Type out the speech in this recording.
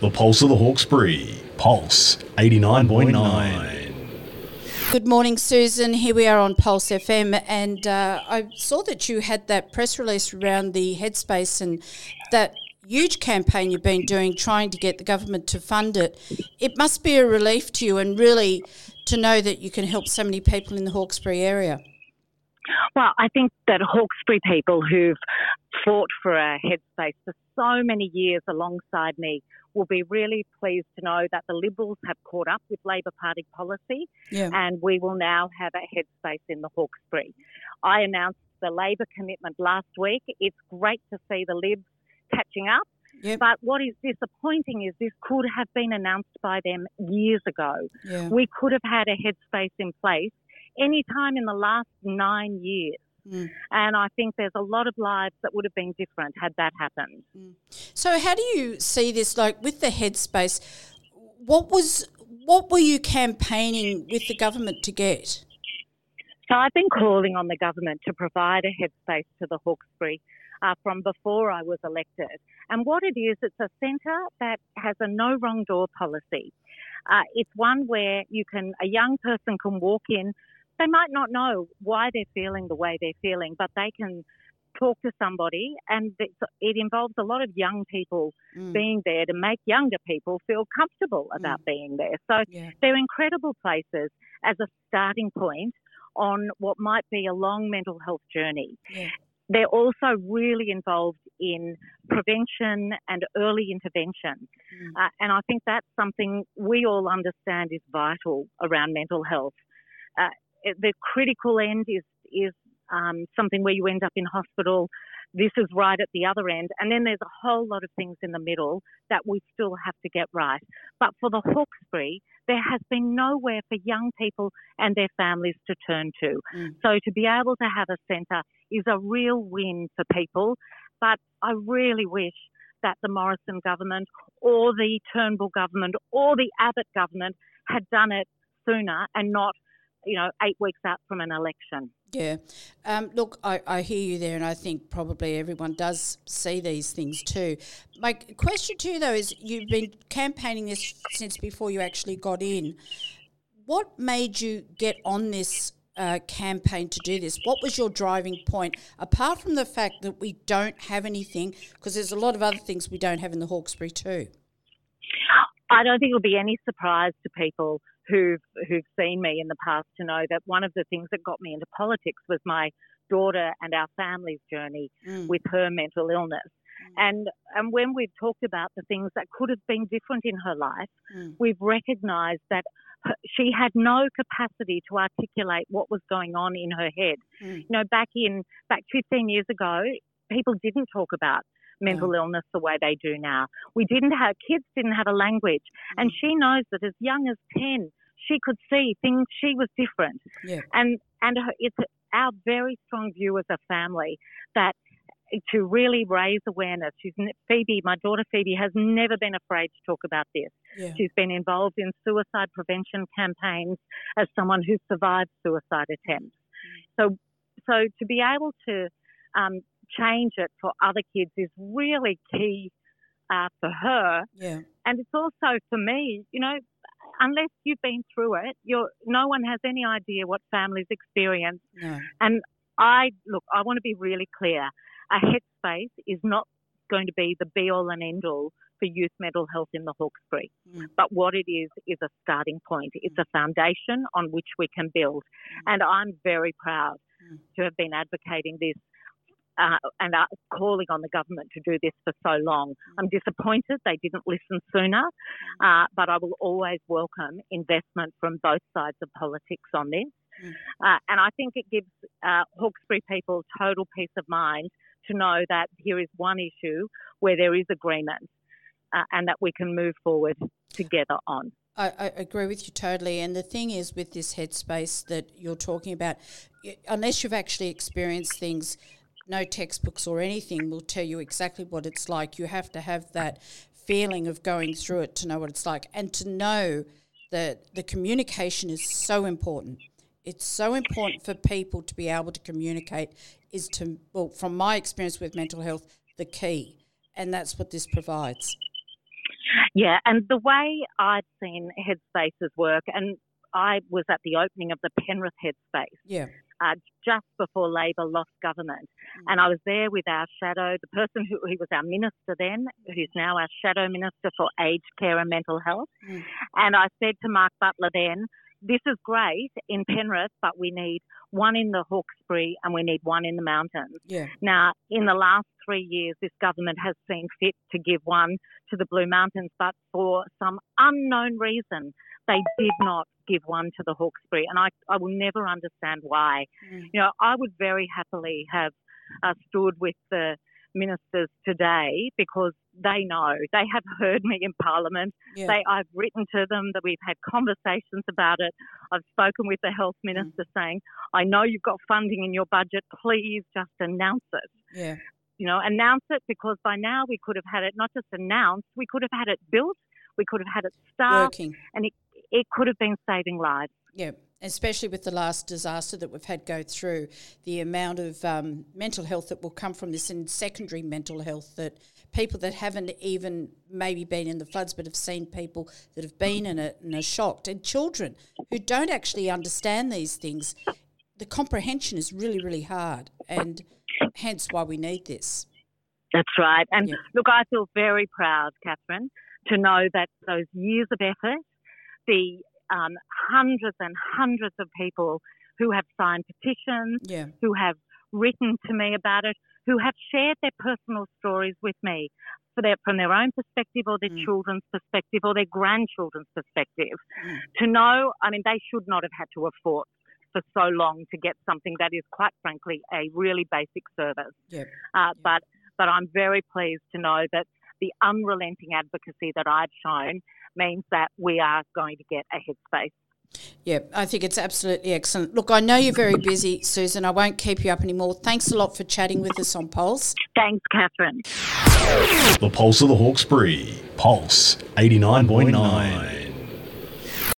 The pulse of the Hawkesbury. Pulse 89.9. Good morning, Susan. Here we are on Pulse FM, and uh, I saw that you had that press release around the Headspace and that huge campaign you've been doing trying to get the government to fund it. It must be a relief to you and really to know that you can help so many people in the Hawkesbury area. Well, I think that Hawkesbury people who've fought for a headspace for so many years alongside me will be really pleased to know that the Liberals have caught up with Labor Party policy Yeah. and we will now have a headspace in the Hawkesbury. I announced the Labor commitment last week. It's great to see the Libs catching up. Yep. But what is disappointing is this could have been announced by them years ago. Yeah. We could have had a headspace in place any time in the last nine years. Mm. And I think there's a lot of lives that would have been different had that happened. So, how do you see this? Like with the Headspace, what was what were you campaigning with the government to get? So I've been calling on the government to provide a headspace to the Hawkesbury uh, from before I was elected. And what it is, it's a centre that has a no wrong door policy. Uh, it's one where you can, a young person can walk in. They might not know why they're feeling the way they're feeling, but they can talk to somebody, and it's, it involves a lot of young people Mm. being there to make younger people feel comfortable about being there. So Yeah. they're incredible places as a starting point on what might be a long mental health journey. Yeah. They're also really involved in prevention and early intervention. Mm. Uh, and I think that's something we all understand is vital around mental health. Uh, it- the critical end is, is um, something where you end up in hospital. This is right at the other end. And then there's a whole lot of things in the middle that we still have to get right. But for the Hawkesbury, there has been nowhere for young people and their families to turn to. Mm. So to be able to have a centre is a real win for people. But I really wish that the Morrison government or the Turnbull government or the Abbott government had done it sooner and not, you know, eight weeks out from an election. Yeah. Um, look, I, I hear you there, and I think probably everyone does see these things too. My question to you, though, is you've been campaigning this since before you actually got in. What made you get on this uh, campaign to do this? What was your driving point, apart from the fact that we don't have anything, because there's a lot of other things we don't have in the Hawkesbury too? I don't think it'll be any surprise to people who've who've seen me in the past to know that one of the things that got me into politics was my daughter and our family's journey Mm. with her mental illness. And and when we've talked about the things that could have been different in her life, Mm. we've recognised that her, she had no capacity to articulate what was going on in her head. Mm. You know, back in back 15 years ago, people didn't talk about mental mm. illness the way they do now. We didn't have kids didn't have a language, and mm. she knows that as young as 10, she could see things. She was different, Yeah. and and her, it's our very strong view as a family that to really raise awareness. She's Phoebe, my daughter Phoebe, has never been afraid to talk about this. Yeah. She's been involved in suicide prevention campaigns as someone who survived suicide attempts. Mm. So, so to be able to um, change it for other kids is really key uh, for her, Yeah. and it's also for me. You know, unless you've been through it, you're no one has any idea what families experience. No. And I look, I want to be really clear. A headspace is not going to be the be all and end all for youth mental health in the Hawkesbury. Mm. But what it is, is a starting point. It's a foundation on which we can build. And I'm very proud Mm. to have been advocating this uh, and are calling on the government to do this for so long. I'm disappointed they didn't listen sooner, uh, but I will always welcome investment from both sides of politics on this. Mm. Uh, and I think it gives uh, Hawkesbury people total peace of mind to know that here is one issue where there is agreement uh, and that we can move forward together on. I, I agree with you totally. And the thing is, with this headspace that you're talking about, unless you've actually experienced things, no textbooks or anything will tell you exactly what it's like. You have to have that feeling of going through it to know what it's like and to know that the communication is so important. It's so important for people to be able to communicate, is to, well, from my experience with mental health, the key. And that's what this provides. Yeah, and the way I'd seen Headspaces work, and I was at the opening of the Penrith Headspace. Yeah. Uh, just before Labor lost government. Mm. And I was there with our shadow, the person who, who, was our minister then, who's now our shadow minister for aged care and mental health. Mm. And I said to Mark Butler then, this is great in Penrith, but we need one in the Hawkesbury and we need one in the mountains. Yeah. Now, in the last three years, this government has seen fit to give one to the Blue Mountains, but for some unknown reason, they did not give one to the Hawkesbury, and I, I will never understand why. Mm. You know, I would very happily have uh, stood with the ministers today because they know they have heard me in Parliament. Yeah. They, I've written to them that we've had conversations about it. I've spoken with the health mm. minister mm. saying, "I know you've got funding in your budget. Please just announce it." Yeah. You know, announce it because by now we could have had it not just announced, we could have had it built, we could have had it started, Working. and it it could have been saving lives. Yeah especially with the last disaster that we've had go through, the amount of um, mental health that will come from this and secondary mental health that people that haven't even maybe been in the floods but have seen people that have been in it and are shocked, and children who don't actually understand these things, the comprehension is really, really hard, and hence why we need this. That's right. And yeah. look, I feel very proud, Catherine, to know that those years of effort, the um, hundreds and hundreds of people who have signed petitions, yeah. who have written to me about it, who have shared their personal stories with me for their, from their own perspective or their mm. children's perspective or their grandchildren's perspective. Mm. To know, I mean, they should not have had to have fought for so long to get something that is quite frankly a really basic service. Yep. Uh, yep. But but I'm very pleased to know that the unrelenting advocacy that I've shown means that we are going to get a headspace. Yeah, I think it's absolutely excellent. Look, I know you're very busy, Susan. I won't keep you up anymore. Thanks a lot for chatting with us on Pulse. Thanks, Catherine. The Pulse of the Hawkesbury. Pulse 89.9.